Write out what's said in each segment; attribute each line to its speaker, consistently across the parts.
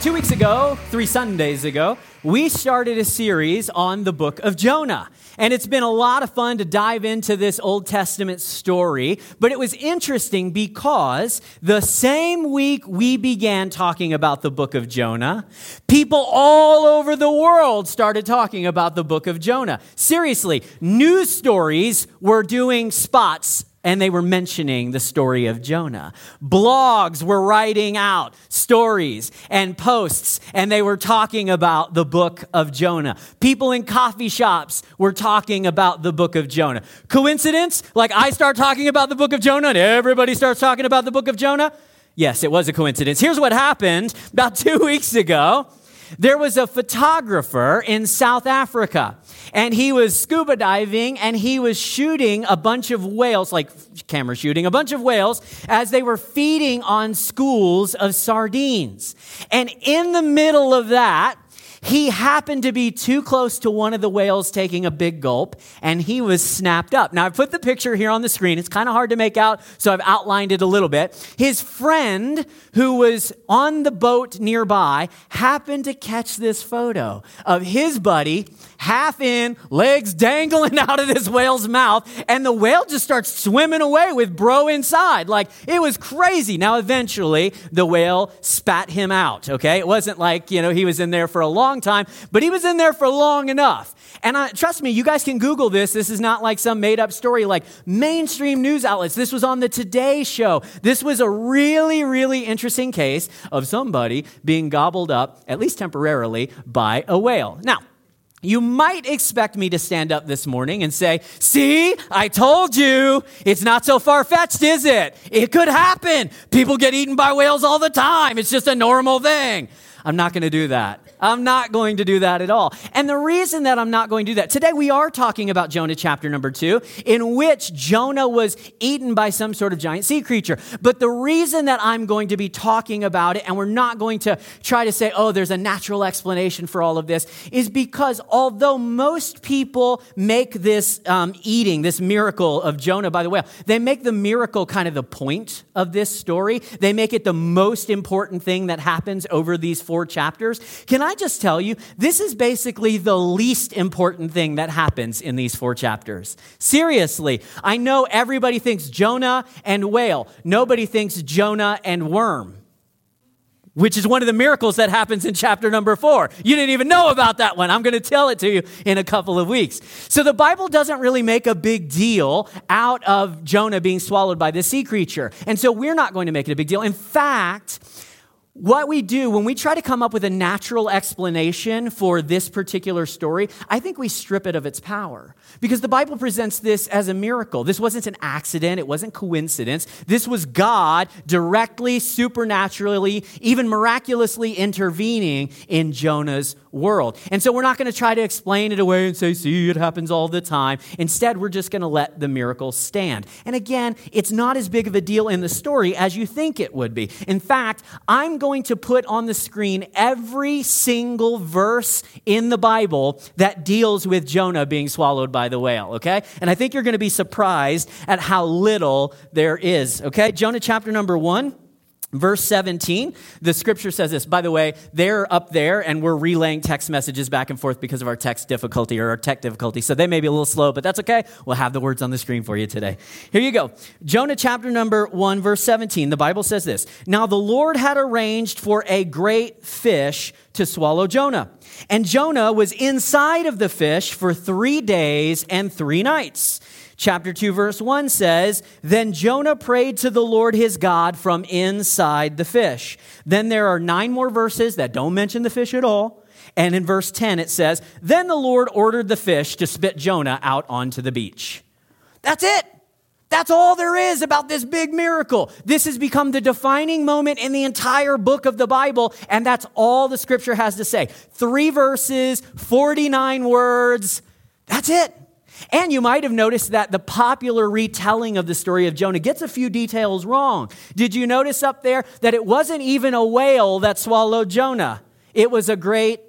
Speaker 1: Two weeks ago, three Sundays ago, we started a series on the book of Jonah. And it's been a lot of fun to dive into this Old Testament story. But it was interesting because the same week we began talking about the book of Jonah, people all over the world started talking about the book of Jonah. Seriously, news stories were doing spots and they were mentioning the story of Jonah. Blogs were writing out stories and posts, and they were talking about the book of Jonah. People in coffee shops were talking about the book of Jonah. Coincidence? Like I start talking about the book of Jonah, and everybody starts talking about the book of Jonah? Yes, it was a coincidence. Here's what happened about two weeks ago. There was a photographer in South Africa, and he was scuba diving and he was shooting a bunch of whales, like camera shooting, a bunch of whales as they were feeding on schools of sardines. And in the middle of that, he happened to be too close to one of the whales taking a big gulp, and he was snapped up. Now, I've put the picture here on the screen. It's kind of hard to make out, so I've outlined it a little bit. His friend, who was on the boat nearby, happened to catch this photo of his buddy half in, legs dangling out of this whale's mouth, and the whale just starts swimming away with bro inside. Like, it was crazy. Now, eventually, the whale spat him out, okay? It wasn't like, you know, he was in there for a long long time, but he was in there for long enough. And I, trust me, you guys can Google this. This is not like some made up story like mainstream news outlets. This was on the Today Show. This was a really, really interesting case of somebody being gobbled up, at least temporarily, by a whale. Now, you might expect me to stand up this morning and say, See, I told you, it's not so far fetched, is it? It could happen. People get eaten by whales all the time. It's just a normal thing. I'm not going to do that. I'm not going to do that at all. And the reason that I'm not going to do that, today we are talking about Jonah chapter number two, in which Jonah was eaten by some sort of giant sea creature. But the reason that I'm going to be talking about it, and we're not going to try to say, oh, there's a natural explanation for all of this, is because although most people make this um, eating, this miracle of Jonah by the whale, they make the miracle kind of the point of this story. They make it the most important thing that happens over these four chapters. Can I I just tell you, this is basically the least important thing that happens in these four chapters. Seriously, I know everybody thinks Jonah and whale. Nobody thinks Jonah and worm which is one of the miracles that happens in chapter number four. You didn't even know about that one. I'm going to tell it to you in a couple of weeks. So the Bible doesn't really make a big deal out of Jonah being swallowed by the sea creature. And so we're not going to make it a big deal. In fact, what we do when we try to come up with a natural explanation for this particular story, I think we strip it of its power. Because the Bible presents this as a miracle. This wasn't an accident, it wasn't coincidence. This was God directly, supernaturally, even miraculously intervening in Jonah's world. And so we're not going to try to explain it away and say, see, it happens all the time. Instead, we're just going to let the miracle stand. And again, it's not as big of a deal in the story as you think it would be. In fact, I'm going to put on the screen every single verse in the Bible that deals with Jonah being swallowed by the whale, okay? And I think you're going to be surprised at how little there is, okay? Jonah chapter number one. Verse 17, the scripture says this. By the way, they're up there and we're relaying text messages back and forth because of our text difficulty or our tech difficulty. So they may be a little slow, but that's okay. We'll have the words on the screen for you today. Here you go. Jonah chapter number 1, verse 17. The Bible says this Now the Lord had arranged for a great fish to swallow Jonah. And Jonah was inside of the fish for three days and three nights. Chapter 2, verse 1 says, Then Jonah prayed to the Lord his God from inside the fish. Then there are nine more verses that don't mention the fish at all. And in verse 10, it says, Then the Lord ordered the fish to spit Jonah out onto the beach. That's it. That's all there is about this big miracle. This has become the defining moment in the entire book of the Bible, and that's all the scripture has to say. Three verses, 49 words. That's it. And you might have noticed that the popular retelling of the story of Jonah gets a few details wrong. Did you notice up there that it wasn't even a whale that swallowed Jonah? It was a great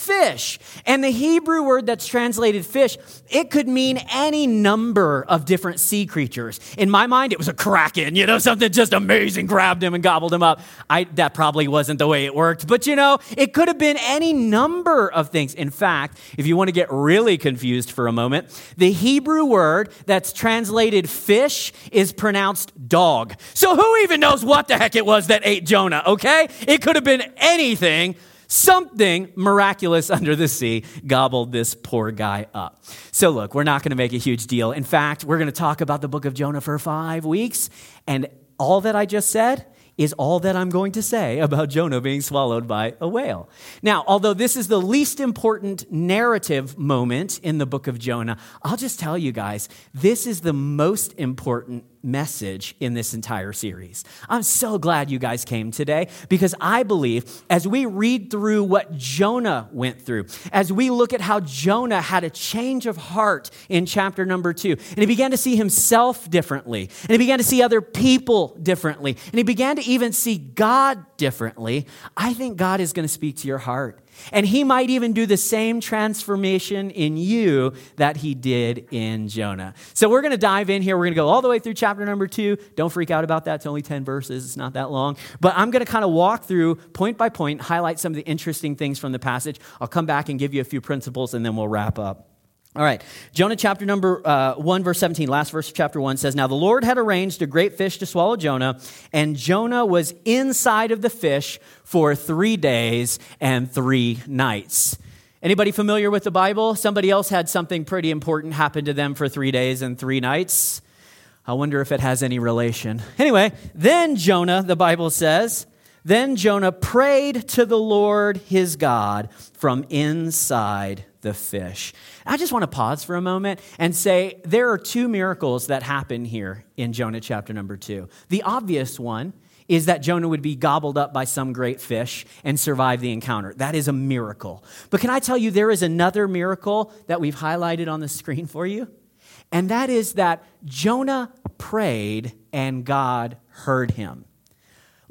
Speaker 1: fish. And the Hebrew word that's translated fish, it could mean any number of different sea creatures. In my mind, it was a kraken, you know, something just amazing grabbed him and gobbled him up. I, that probably wasn't the way it worked, but you know, it could have been any number of things. In fact, if you want to get really confused for a moment, the Hebrew word that's translated fish is pronounced dog. So who even knows what the heck it was that ate Jonah, okay? It could have been anything something miraculous under the sea gobbled this poor guy up. So, look, we're not going to make a huge deal. In fact, we're going to talk about the book of Jonah for five weeks. And all that I just said is all that I'm going to say about Jonah being swallowed by a whale. Now, although this is the least important narrative moment in the book of Jonah, I'll just tell you guys, this is the most important message in this entire series. I'm so glad you guys came today because I believe as we read through what Jonah went through, as we look at how Jonah had a change of heart in chapter number two, and he began to see himself differently, and he began to see other people differently, and he began to even see God differently, I think God is going to speak to your heart. And he might even do the same transformation in you that he did in Jonah. So we're going to dive in here. We're going to go all the way through chapter number two. Don't freak out about that. It's only 10 verses, it's not that long. But I'm going to kind of walk through point by point, highlight some of the interesting things from the passage. I'll come back and give you a few principles, and then we'll wrap up. All right, Jonah chapter number uh, 1, verse 17, last verse of chapter 1 says, Now the Lord had arranged a great fish to swallow Jonah, and Jonah was inside of the fish for three days and three nights. Anybody familiar with the Bible? Somebody else had something pretty important happen to them for three days and three nights. I wonder if it has any relation. Anyway, then Jonah, the Bible says, then Jonah prayed to the Lord his God from inside the fish. I just want to pause for a moment and say there are two miracles that happen here in Jonah chapter number two. The obvious one is that Jonah would be gobbled up by some great fish and survive the encounter. That is a miracle. But can I tell you, there is another miracle that we've highlighted on the screen for you? And that is that Jonah prayed and God heard him.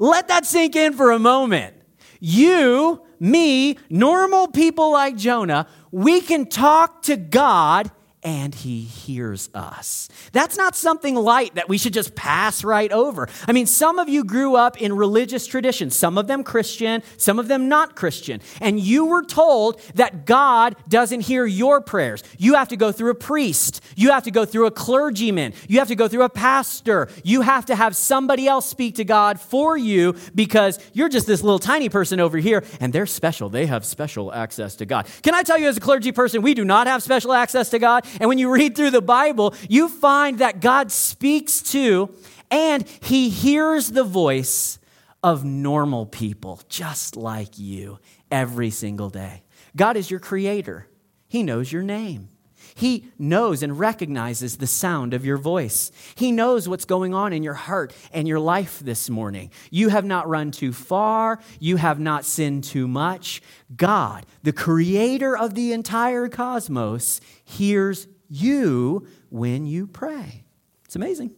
Speaker 1: Let that sink in for a moment. You, me, normal people like Jonah, we can talk to God and he hears us. That's not something light that we should just pass right over. I mean, some of you grew up in religious traditions, some of them Christian, some of them not Christian, and you were told that God doesn't hear your prayers. You have to go through a priest, you have to go through a clergyman, you have to go through a pastor, you have to have somebody else speak to God for you because you're just this little tiny person over here and they're special. They have special access to God. Can I tell you, as a clergy person, we do not have special access to God? And when you read through the Bible, you find that God speaks to and he hears the voice of normal people just like you every single day. God is your creator, He knows your name. He knows and recognizes the sound of your voice. He knows what's going on in your heart and your life this morning. You have not run too far. You have not sinned too much. God, the creator of the entire cosmos, hears you when you pray. It's amazing.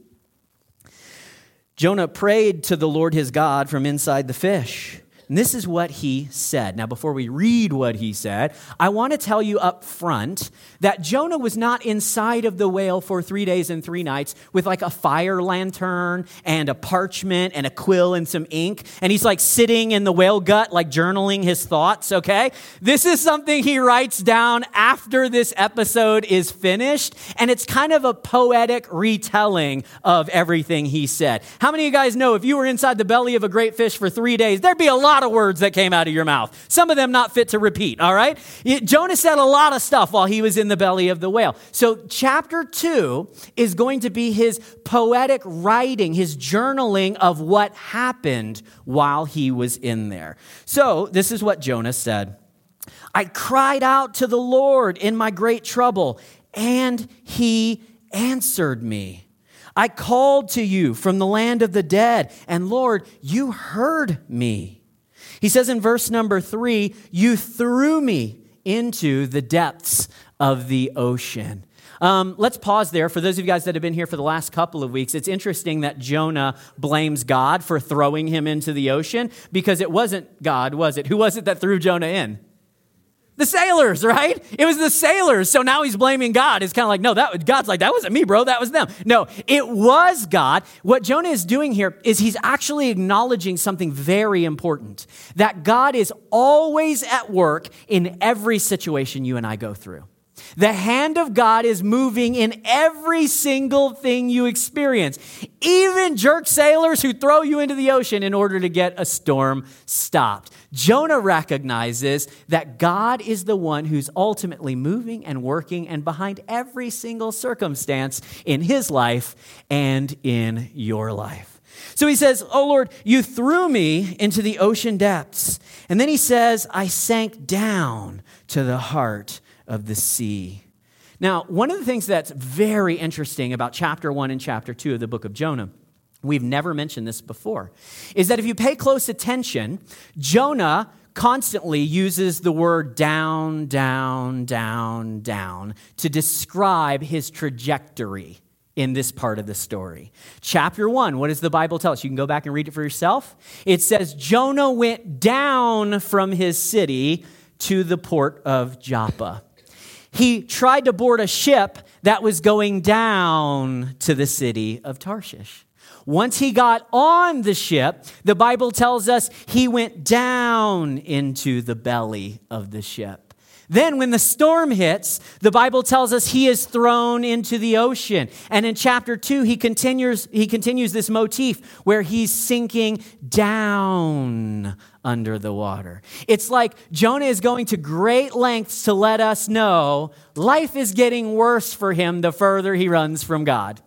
Speaker 1: Jonah prayed to the Lord his God from inside the fish. And this is what he said. Now, before we read what he said, I want to tell you up front that Jonah was not inside of the whale for three days and three nights with like a fire lantern and a parchment and a quill and some ink. And he's like sitting in the whale gut, like journaling his thoughts, okay? This is something he writes down after this episode is finished. And it's kind of a poetic retelling of everything he said. How many of you guys know if you were inside the belly of a great fish for three days, there'd be a lot lot of words that came out of your mouth. Some of them not fit to repeat, all right? Jonah said a lot of stuff while he was in the belly of the whale. So, chapter two is going to be his poetic writing, his journaling of what happened while he was in there. So, this is what Jonah said I cried out to the Lord in my great trouble, and he answered me. I called to you from the land of the dead, and Lord, you heard me. He says in verse number three, You threw me into the depths of the ocean. Um, let's pause there. For those of you guys that have been here for the last couple of weeks, it's interesting that Jonah blames God for throwing him into the ocean because it wasn't God, was it? Who was it that threw Jonah in? The sailors, right? It was the sailors. So now he's blaming God. It's kind of like, no, that God's like, that wasn't me, bro. That was them. No, it was God. What Jonah is doing here is he's actually acknowledging something very important that God is always at work in every situation you and I go through. The hand of God is moving in every single thing you experience, even jerk sailors who throw you into the ocean in order to get a storm stopped. Jonah recognizes that God is the one who's ultimately moving and working and behind every single circumstance in his life and in your life. So he says, Oh Lord, you threw me into the ocean depths. And then he says, I sank down to the heart of the sea. Now, one of the things that's very interesting about chapter one and chapter two of the book of Jonah, we've never mentioned this before, is that if you pay close attention, Jonah constantly uses the word down, down, down, down to describe his trajectory in this part of the story. Chapter 1, what does the Bible tell us? You can go back and read it for yourself. It says Jonah went down from his city to the port of Joppa he tried to board a ship that was going down to the city of Tarshish. Once he got on the ship, the Bible tells us he went down into the belly of the ship. Then, when the storm hits, the Bible tells us he is thrown into the ocean. And in chapter 2, he continues, he continues this motif where he's sinking down under the water. It's like Jonah is going to great lengths to let us know life is getting worse for him the further he runs from God.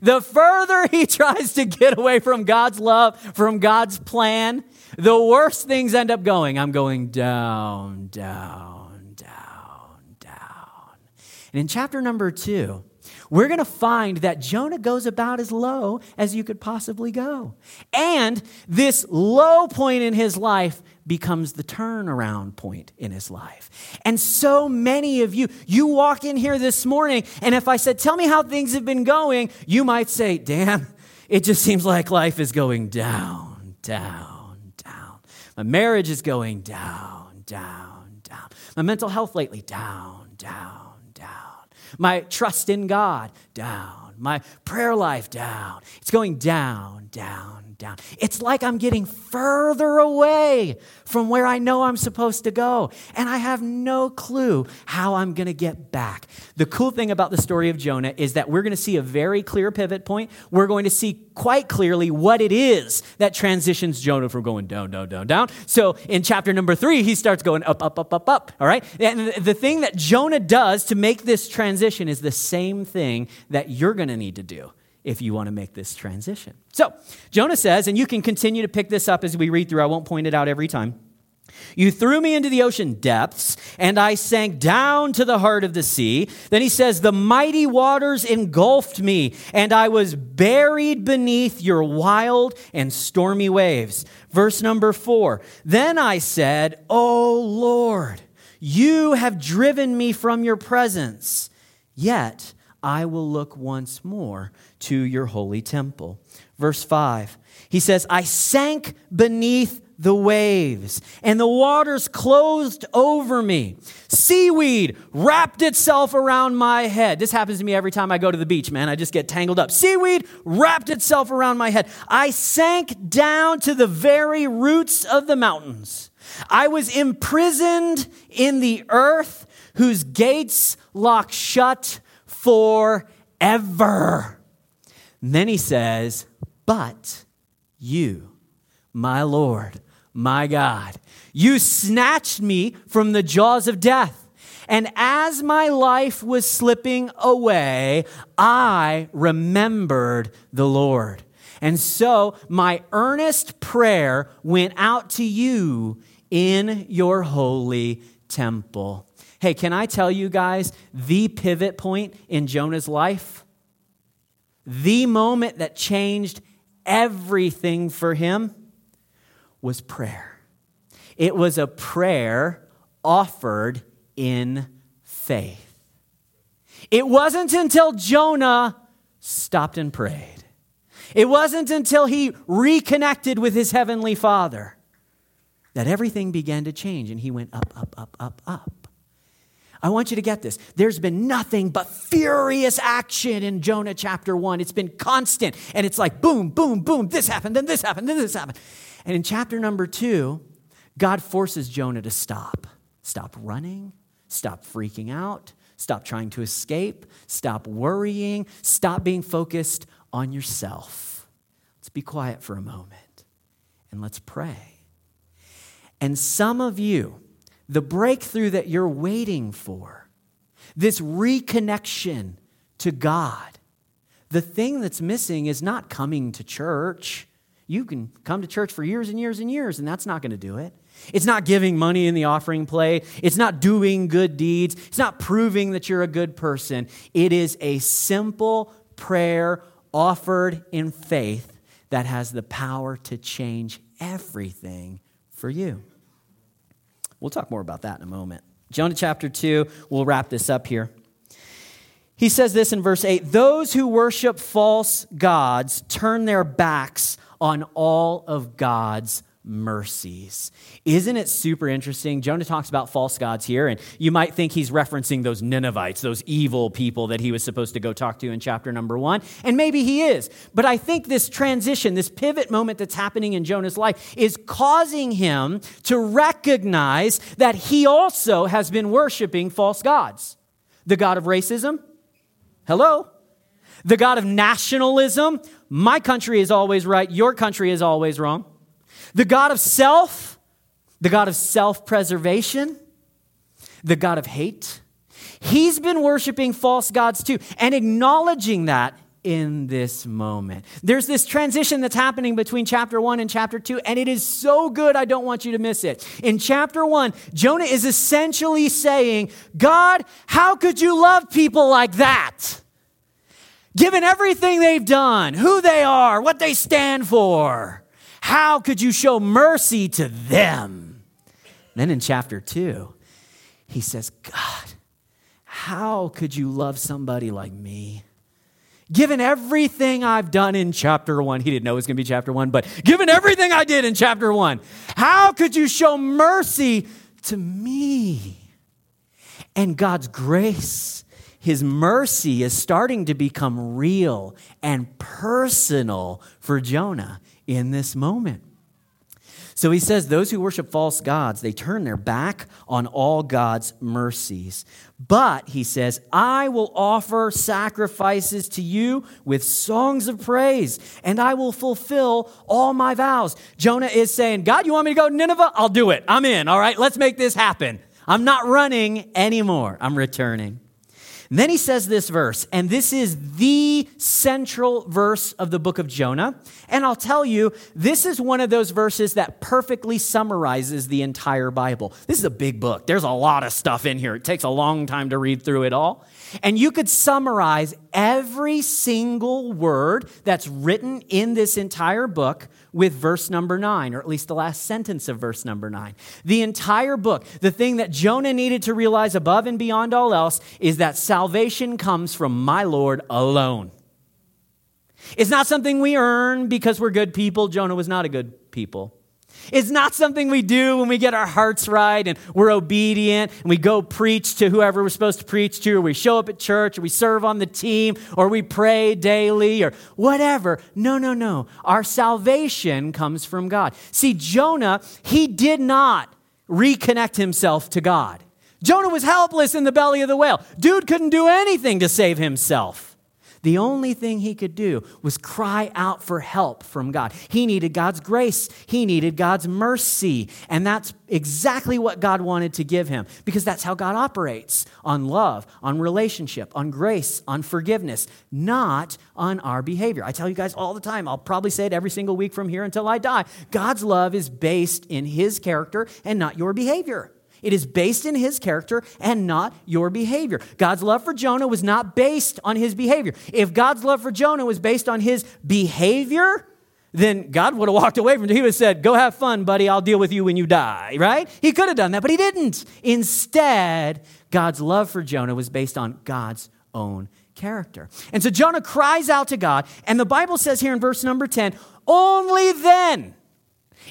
Speaker 1: The further he tries to get away from God's love, from God's plan, the worse things end up going. I'm going down, down. And in chapter number two, we're going to find that Jonah goes about as low as you could possibly go. And this low point in his life becomes the turnaround point in his life. And so many of you, you walk in here this morning, and if I said, Tell me how things have been going, you might say, Damn, it just seems like life is going down, down, down. My marriage is going down, down, down. My mental health lately, down, down my trust in God, down. My prayer life, down. It's going down, down, down. It's like I'm getting further away from where I know I'm supposed to go. And I have no clue how I'm going to get back. The cool thing about the story of Jonah is that we're going to see a very clear pivot point. We're going to see quite clearly what it is that transitions Jonah from going down, down, down, down. So in chapter number three, he starts going up, up, up, up, up. All right? And the thing that Jonah does to make this transition is the same thing that you're going to need to do if you want to make this transition. So, Jonah says, and you can continue to pick this up as we read through, I won't point it out every time. You threw me into the ocean depths, and I sank down to the heart of the sea. Then he says, The mighty waters engulfed me, and I was buried beneath your wild and stormy waves. Verse number four Then I said, O Lord, you have driven me from your presence, yet I will look once more to your holy temple. Verse 5, he says, I sank beneath the waves, and the waters closed over me. Seaweed wrapped itself around my head. This happens to me every time I go to the beach, man. I just get tangled up. Seaweed wrapped itself around my head. I sank down to the very roots of the mountains. I was imprisoned in the earth, whose gates lock shut forever. Then he says, But you, my Lord, my God, you snatched me from the jaws of death. And as my life was slipping away, I remembered the Lord. And so my earnest prayer went out to you in your holy temple. Hey, can I tell you guys the pivot point in Jonah's life? The moment that changed everything for him was prayer. It was a prayer offered in faith. It wasn't until Jonah stopped and prayed. It wasn't until he reconnected with his heavenly Father that everything began to change and he went up, up, up, up, up. I want you to get this. There's been nothing but furious action in Jonah chapter one. It's been constant. And it's like boom, boom, boom. This happened, then this happened, then this happened. And in chapter number two, God forces Jonah to stop. Stop running, stop freaking out, stop trying to escape, stop worrying, stop being focused on yourself. Let's be quiet for a moment and let's pray. And some of you, the breakthrough that you're waiting for, this reconnection to God, the thing that's missing is not coming to church. You can come to church for years and years and years, and that's not going to do it. It's not giving money in the offering plate. It's not doing good deeds. It's not proving that you're a good person. It is a simple prayer offered in faith that has the power to change everything for you. We'll talk more about that in a moment. Jonah chapter 2, we'll wrap this up here. He says this in verse 8 Those who worship false gods turn their backs on all of God's mercies. Isn't it super interesting? Jonah talks about false gods here, and you might think he's referencing those Ninevites, those evil people that he was supposed to go talk to in chapter number one. And maybe he is. But I think this transition, this pivot moment that's happening in Jonah's life, is causing him to recognize that he also has been worshiping false gods. The God of racism? Hello? The God of nationalism? My country is always right, your country is always wrong. The God of self, the God of self preservation, the God of hate. He's been worshiping false gods too and acknowledging that in this moment. There's this transition that's happening between chapter 1 and chapter 2, and it is so good, I don't want you to miss it. In chapter 1, Jonah is essentially saying, God, how could you love people like that? Given everything they've done, who they are, what they stand for. How could you show mercy to them? Then in chapter 2, he says, God, how could you love somebody like me? Given everything I've done in chapter one, he didn't know it was going to be chapter one, but given everything I did in chapter one, how could you show mercy to me? And God's grace, His mercy is starting to become real and personal for Jonah in this moment. So he says, Those who worship false gods, they turn their back on all God's mercies. But, he says, I will offer sacrifices to you with songs of praise, and I will fulfill all my vows. Jonah is saying, God, you want me to go to Nineveh? I'll do it. I'm in. All right, let's make this happen. I'm not running anymore. I'm returning. Then he says this verse, and this is the central verse of the book of Jonah. And I'll tell you, this is one of those verses that perfectly summarizes the entire Bible. This is a big book. There's a lot of stuff in here. It takes a long time to read through it all. And you could summarize every single word that's written in this entire book with verse number nine, or at least the last sentence of verse number nine. The entire book, the thing that Jonah needed to realize above and beyond all else, is that salvation comes from my Lord alone. It's not something we earn because we're good people. Jonah was not a good people. It's not something we do when we get our hearts right and we're obedient and we go preach to whoever we're supposed to preach to, or we show up at church, or we serve on the team, or we pray daily, or whatever. No, no, no. Our salvation comes from God. See, Jonah, he did not reconnect himself to God. Jonah was helpless in the belly of the whale. Dude couldn't do anything to save himself. The only thing he could do was cry out for help from God. He needed God's grace, he needed God's mercy. And that's exactly what God wanted to give him because that's how God operates on love, on relationship, on grace, on forgiveness, not on our behavior. I tell you guys all the time, I'll probably say it every single week from here until I die. God's love is based in his character and not your behavior. It is based in his character and not your behavior. God's love for Jonah was not based on his behavior. If God's love for Jonah was based on his behavior, then God would have walked away from him. He would have said, Go have fun, buddy. I'll deal with you when you die, right? He could have done that, but he didn't. Instead, God's love for Jonah was based on God's own character. And so Jonah cries out to God, and the Bible says here in verse number 10, only then,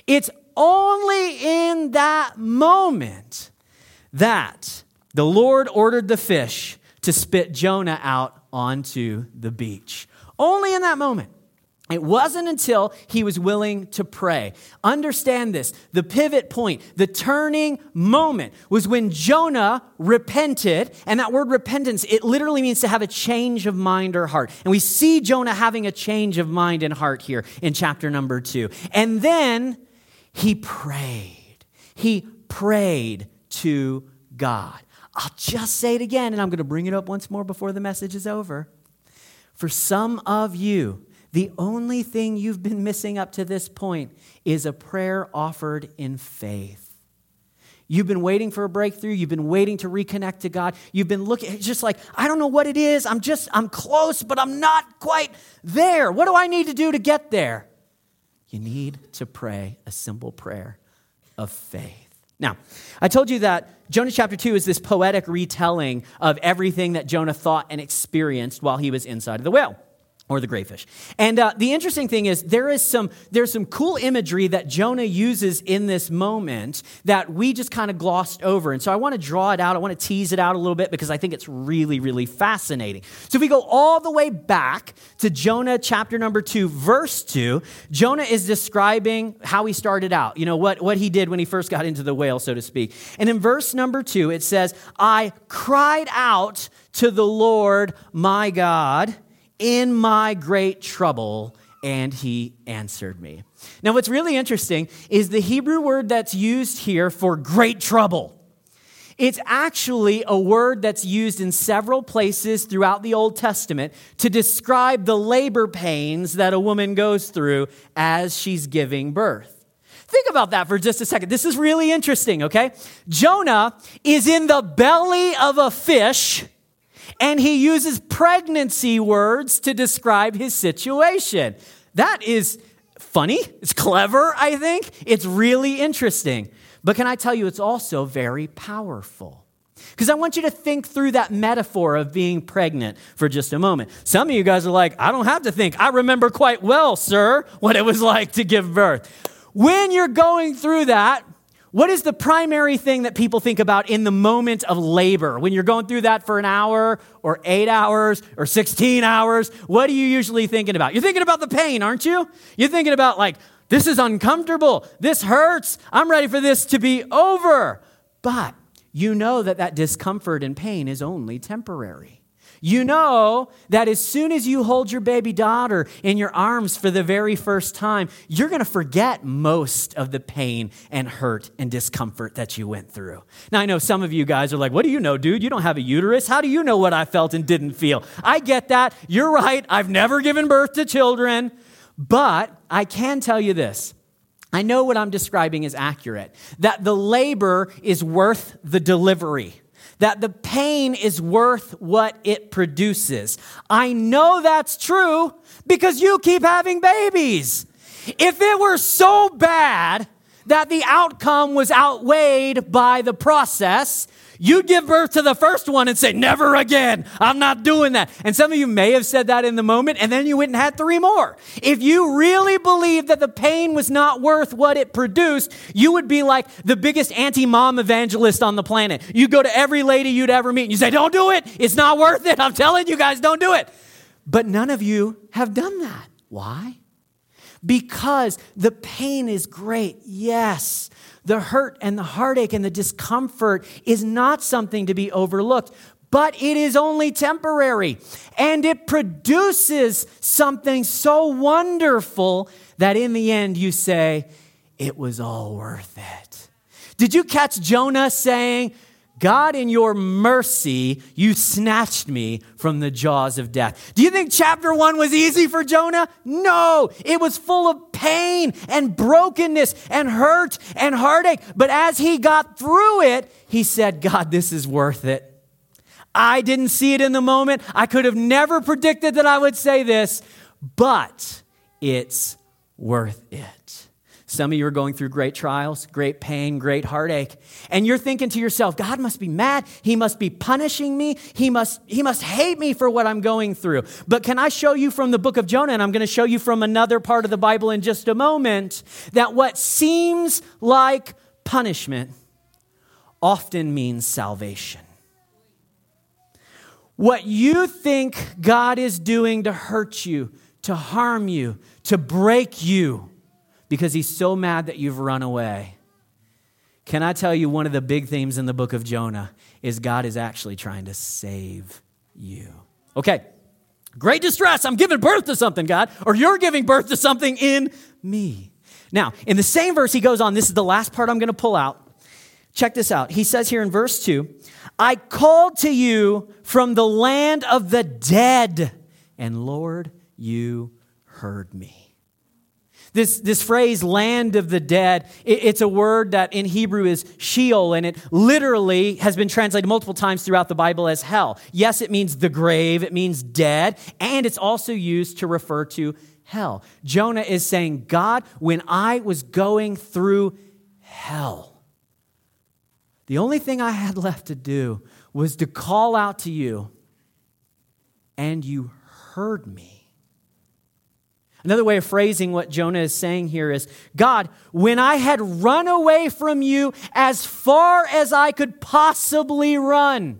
Speaker 1: it's only in that moment that the Lord ordered the fish to spit Jonah out onto the beach. Only in that moment. It wasn't until he was willing to pray. Understand this. The pivot point, the turning moment was when Jonah repented. And that word repentance, it literally means to have a change of mind or heart. And we see Jonah having a change of mind and heart here in chapter number two. And then he prayed. He prayed to God. I'll just say it again, and I'm going to bring it up once more before the message is over. For some of you, the only thing you've been missing up to this point is a prayer offered in faith. You've been waiting for a breakthrough. You've been waiting to reconnect to God. You've been looking, just like, I don't know what it is. I'm just, I'm close, but I'm not quite there. What do I need to do to get there? You need to pray a simple prayer of faith. Now, I told you that Jonah chapter 2 is this poetic retelling of everything that Jonah thought and experienced while he was inside of the whale or the grayfish. And uh, the interesting thing is there is some there's some cool imagery that Jonah uses in this moment that we just kind of glossed over. And so I want to draw it out. I want to tease it out a little bit because I think it's really really fascinating. So if we go all the way back to Jonah chapter number 2 verse 2, Jonah is describing how he started out. You know what what he did when he first got into the whale so to speak. And in verse number 2 it says, "I cried out to the Lord my God in my great trouble, and he answered me. Now, what's really interesting is the Hebrew word that's used here for great trouble. It's actually a word that's used in several places throughout the Old Testament to describe the labor pains that a woman goes through as she's giving birth. Think about that for just a second. This is really interesting, okay? Jonah is in the belly of a fish and he uses pregnancy words to describe his situation. That is funny. It's clever, I think. It's really interesting. But can I tell you, it's also very powerful. Because I want you to think through that metaphor of being pregnant for just a moment. Some of you guys are like, I don't have to think. I remember quite well, sir, what it was like to give birth. When you're going through that, what is the primary thing that people think about in the moment of labor? When you're going through that for an hour or eight hours or 16 hours, what are you usually thinking about? You're thinking about the pain, aren't you? You're thinking about, like, this is uncomfortable. This hurts. I'm ready for this to be over. But you know that that discomfort and pain is only temporary. You know that as soon as you hold your baby daughter in your arms for the very first time, you're going to forget most of the pain and hurt and discomfort that you went through. Now, I know some of you guys are like, What do you know, dude? You don't have a uterus. How do you know what I felt and didn't feel? I get that. You're right. I've never given birth to children. But I can tell you this. I know what I'm describing is accurate, that the labor is worth the delivery that the pain is worth what it produces. I know that's true because you keep having babies. If it were so bad that the outcome was outweighed by the process, you give birth to the first one and say, Never again. I'm not doing that. And some of you may have said that in the moment, and then you went and had three more. If you really believed that the pain was not worth what it produced, you would be like the biggest anti mom evangelist on the planet. You go to every lady you'd ever meet and you say, Don't do it. It's not worth it. I'm telling you guys, don't do it. But none of you have done that. Why? Because the pain is great, yes. The hurt and the heartache and the discomfort is not something to be overlooked, but it is only temporary. And it produces something so wonderful that in the end you say, it was all worth it. Did you catch Jonah saying, God, in your mercy, you snatched me from the jaws of death. Do you think chapter one was easy for Jonah? No, it was full of pain and brokenness and hurt and heartache. But as he got through it, he said, God, this is worth it. I didn't see it in the moment. I could have never predicted that I would say this, but it's worth it. Some of you are going through great trials, great pain, great heartache. And you're thinking to yourself, God must be mad. He must be punishing me. He must, he must hate me for what I'm going through. But can I show you from the book of Jonah, and I'm going to show you from another part of the Bible in just a moment, that what seems like punishment often means salvation. What you think God is doing to hurt you, to harm you, to break you, because He's so mad that you've run away. Can I tell you one of the big themes in the book of Jonah is God is actually trying to save you. Okay, great distress. I'm giving birth to something, God, or you're giving birth to something in me. Now, in the same verse, he goes on. This is the last part I'm going to pull out. Check this out. He says here in verse 2 I called to you from the land of the dead, and Lord, you heard me. This, this phrase, land of the dead, it, it's a word that in Hebrew is Sheol, and it literally has been translated multiple times throughout the Bible as hell. Yes, it means the grave, it means dead, and it's also used to refer to hell. Jonah is saying, God, when I was going through hell, the only thing I had left to do was to call out to you, and you heard me. Another way of phrasing what Jonah is saying here is God, when I had run away from you as far as I could possibly run,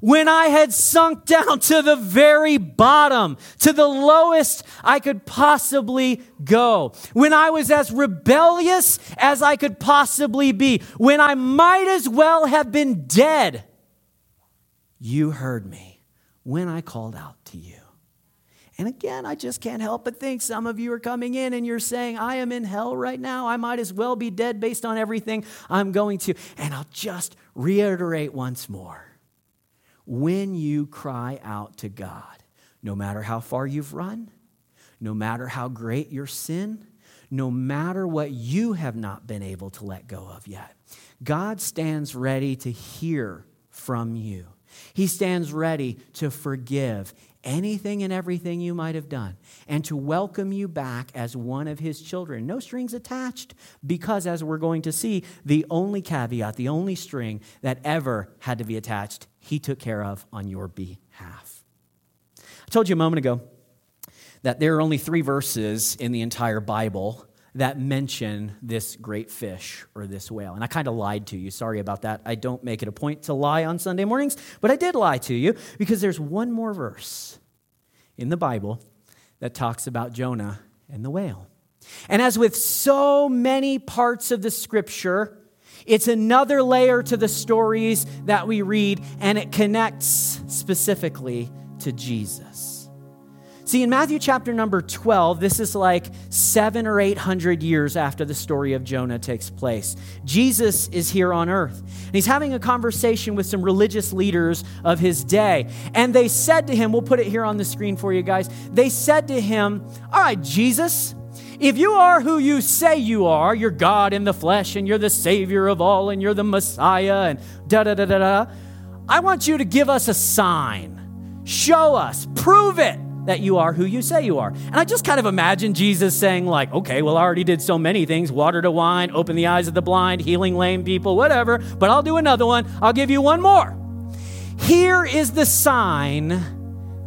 Speaker 1: when I had sunk down to the very bottom, to the lowest I could possibly go, when I was as rebellious as I could possibly be, when I might as well have been dead, you heard me when I called out to you. And again, I just can't help but think some of you are coming in and you're saying, I am in hell right now. I might as well be dead based on everything I'm going to. And I'll just reiterate once more when you cry out to God, no matter how far you've run, no matter how great your sin, no matter what you have not been able to let go of yet, God stands ready to hear from you. He stands ready to forgive anything and everything you might have done and to welcome you back as one of his children. No strings attached, because as we're going to see, the only caveat, the only string that ever had to be attached, he took care of on your behalf. I told you a moment ago that there are only three verses in the entire Bible that mention this great fish or this whale. And I kind of lied to you. Sorry about that. I don't make it a point to lie on Sunday mornings, but I did lie to you because there's one more verse in the Bible that talks about Jonah and the whale. And as with so many parts of the scripture, it's another layer to the stories that we read, and it connects specifically to Jesus. See, in Matthew chapter number 12, this is like seven or eight hundred years after the story of Jonah takes place. Jesus is here on earth, and he's having a conversation with some religious leaders of his day. And they said to him, we'll put it here on the screen for you guys. They said to him, All right, Jesus, if you are who you say you are, you're God in the flesh, and you're the Savior of all, and you're the Messiah, and da da da da da, I want you to give us a sign. Show us, prove it that you are who you say you are. And I just kind of imagine Jesus saying, like, okay, well, I already did so many things water to wine, open the eyes of the blind, healing lame people, whatever, but I'll do another one. I'll give you one more. Here is the sign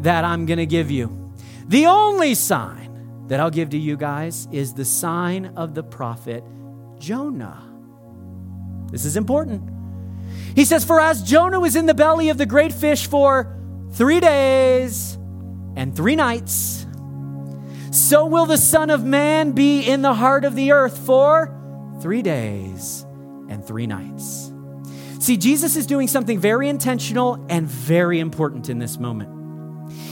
Speaker 1: that I'm going to give you. The only sign that I'll give to you guys is the sign of the prophet Jonah. This is important. He says, For as Jonah was in the belly of the great fish for three days and three nights, so will the Son of Man be in the heart of the earth for three days and three nights. See, Jesus is doing something very intentional and very important in this moment.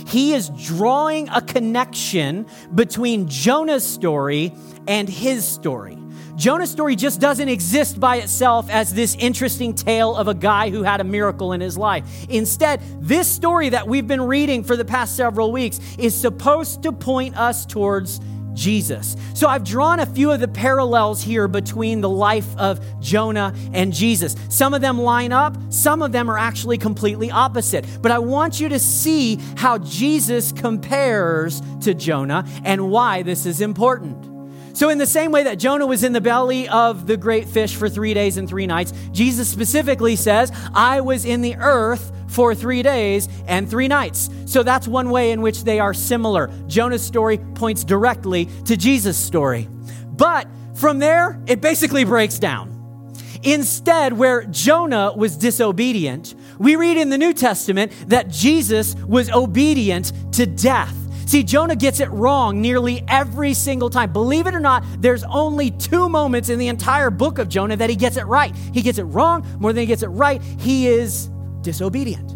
Speaker 1: He is drawing a connection between Jonah's story and his story. Jonah's story just doesn't exist by itself as this interesting tale of a guy who had a miracle in his life. Instead, this story that we've been reading for the past several weeks is supposed to point us towards Jesus. So I've drawn a few of the parallels here between the life of Jonah and Jesus. Some of them line up, some of them are actually completely opposite. But I want you to see how Jesus compares to Jonah and why this is important. So, in the same way that Jonah was in the belly of the great fish for three days and three nights, Jesus specifically says, I was in the earth for three days and three nights. So, that's one way in which they are similar. Jonah's story points directly to Jesus' story. But from there, it basically breaks down. Instead, where Jonah was disobedient, we read in the New Testament that Jesus was obedient to death. See, Jonah gets it wrong nearly every single time. Believe it or not, there's only two moments in the entire book of Jonah that he gets it right. He gets it wrong more than he gets it right. He is disobedient.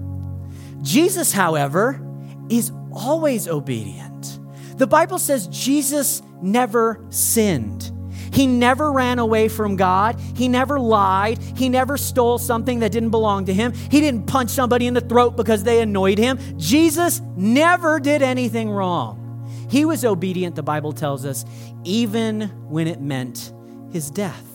Speaker 1: Jesus, however, is always obedient. The Bible says Jesus never sinned. He never ran away from God. He never lied. He never stole something that didn't belong to him. He didn't punch somebody in the throat because they annoyed him. Jesus never did anything wrong. He was obedient, the Bible tells us, even when it meant his death.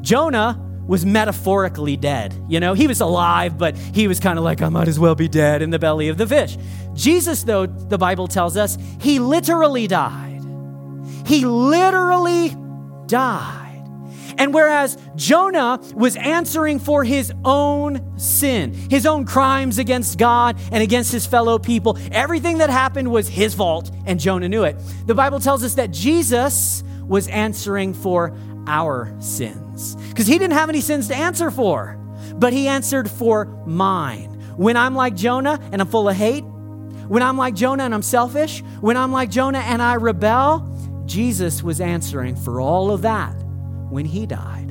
Speaker 1: Jonah was metaphorically dead. You know, he was alive, but he was kind of like, I might as well be dead in the belly of the fish. Jesus, though, the Bible tells us, he literally died. He literally died. And whereas Jonah was answering for his own sin, his own crimes against God and against his fellow people, everything that happened was his fault, and Jonah knew it. The Bible tells us that Jesus was answering for our sins because he didn't have any sins to answer for, but he answered for mine. When I'm like Jonah and I'm full of hate, when I'm like Jonah and I'm selfish, when I'm like Jonah and I rebel, Jesus was answering for all of that when he died.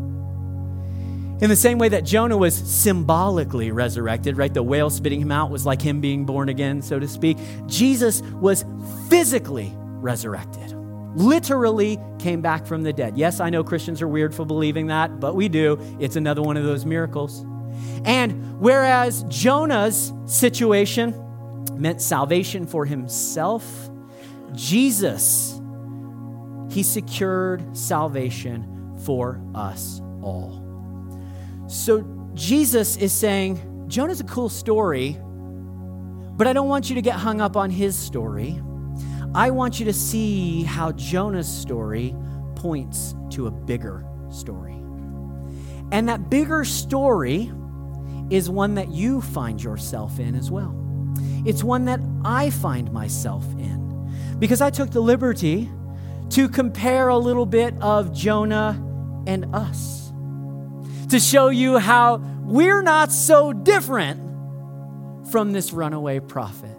Speaker 1: In the same way that Jonah was symbolically resurrected, right? The whale spitting him out was like him being born again, so to speak. Jesus was physically resurrected, literally came back from the dead. Yes, I know Christians are weird for believing that, but we do. It's another one of those miracles. And whereas Jonah's situation meant salvation for himself, Jesus he secured salvation for us all. So Jesus is saying, Jonah's a cool story, but I don't want you to get hung up on his story. I want you to see how Jonah's story points to a bigger story. And that bigger story is one that you find yourself in as well. It's one that I find myself in. Because I took the liberty to compare a little bit of Jonah and us, to show you how we're not so different from this runaway prophet.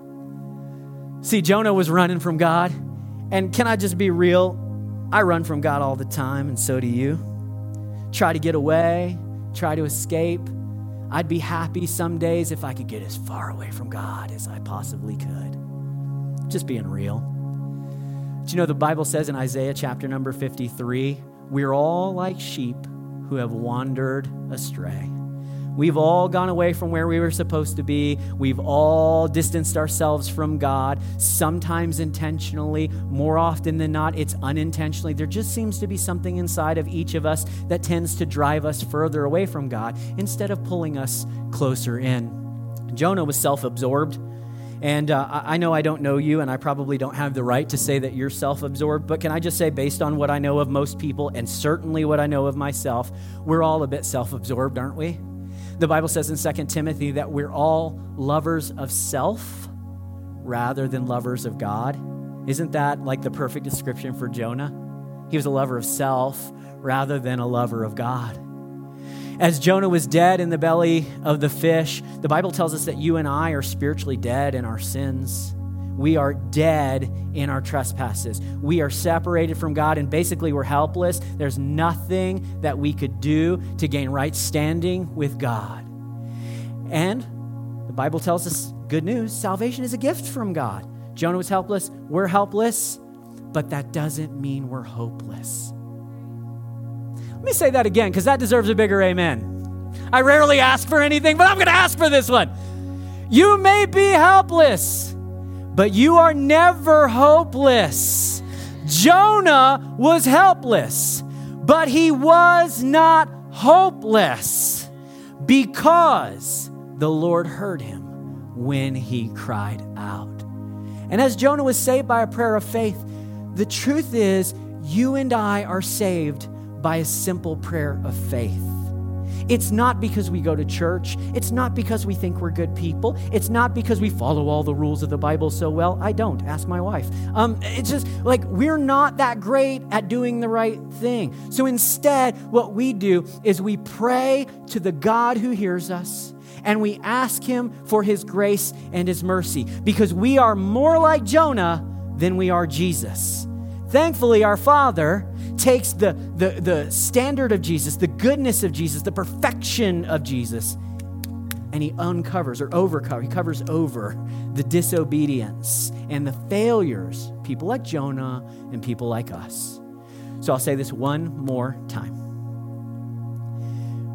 Speaker 1: See, Jonah was running from God, and can I just be real? I run from God all the time, and so do you. Try to get away, try to escape. I'd be happy some days if I could get as far away from God as I possibly could. Just being real. Do you know the Bible says in Isaiah chapter number 53 we're all like sheep who have wandered astray. We've all gone away from where we were supposed to be. We've all distanced ourselves from God, sometimes intentionally, more often than not, it's unintentionally. There just seems to be something inside of each of us that tends to drive us further away from God instead of pulling us closer in. Jonah was self absorbed. And uh, I know I don't know you, and I probably don't have the right to say that you're self absorbed, but can I just say, based on what I know of most people, and certainly what I know of myself, we're all a bit self absorbed, aren't we? The Bible says in 2 Timothy that we're all lovers of self rather than lovers of God. Isn't that like the perfect description for Jonah? He was a lover of self rather than a lover of God. As Jonah was dead in the belly of the fish, the Bible tells us that you and I are spiritually dead in our sins. We are dead in our trespasses. We are separated from God, and basically, we're helpless. There's nothing that we could do to gain right standing with God. And the Bible tells us good news salvation is a gift from God. Jonah was helpless. We're helpless, but that doesn't mean we're hopeless. Let me say that again because that deserves a bigger amen. I rarely ask for anything, but I'm going to ask for this one. You may be helpless, but you are never hopeless. Jonah was helpless, but he was not hopeless because the Lord heard him when he cried out. And as Jonah was saved by a prayer of faith, the truth is, you and I are saved by a simple prayer of faith. It's not because we go to church. It's not because we think we're good people. It's not because we follow all the rules of the Bible so well. I don't. Ask my wife. Um, it's just like we're not that great at doing the right thing. So instead, what we do is we pray to the God who hears us and we ask Him for His grace and His mercy because we are more like Jonah than we are Jesus. Thankfully, our Father takes the, the, the standard of Jesus, the goodness of Jesus, the perfection of Jesus, and he uncovers or overcovers, he covers over the disobedience and the failures, people like Jonah and people like us. So I'll say this one more time.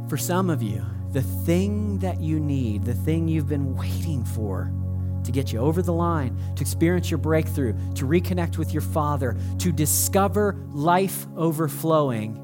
Speaker 1: For some of you, the thing that you need, the thing you've been waiting for, to get you over the line, to experience your breakthrough, to reconnect with your Father, to discover life overflowing,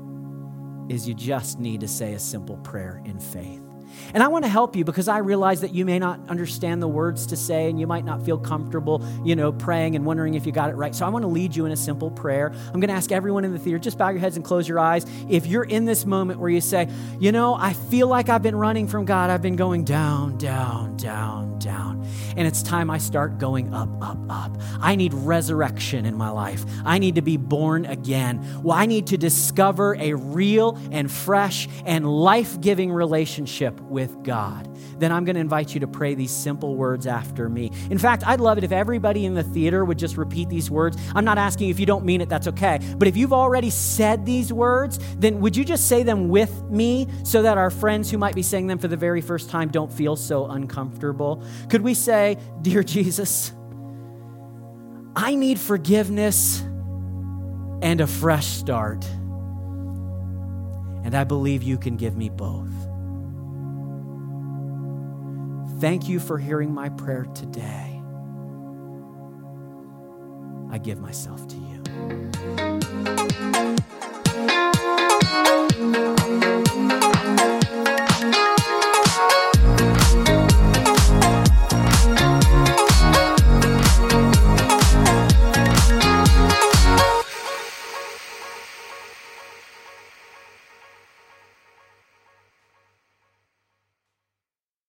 Speaker 1: is you just need to say a simple prayer in faith. And I want to help you because I realize that you may not understand the words to say and you might not feel comfortable, you know, praying and wondering if you got it right. So I want to lead you in a simple prayer. I'm going to ask everyone in the theater, just bow your heads and close your eyes. If you're in this moment where you say, you know, I feel like I've been running from God, I've been going down, down, down, down. And it's time I start going up, up, up. I need resurrection in my life. I need to be born again. Well, I need to discover a real and fresh and life giving relationship with God, then I'm going to invite you to pray these simple words after me. In fact, I'd love it if everybody in the theater would just repeat these words. I'm not asking if you don't mean it, that's okay. But if you've already said these words, then would you just say them with me so that our friends who might be saying them for the very first time don't feel so uncomfortable? Could we say, Dear Jesus, I need forgiveness and a fresh start. And I believe you can give me both. Thank you for hearing my prayer today. I give myself to you.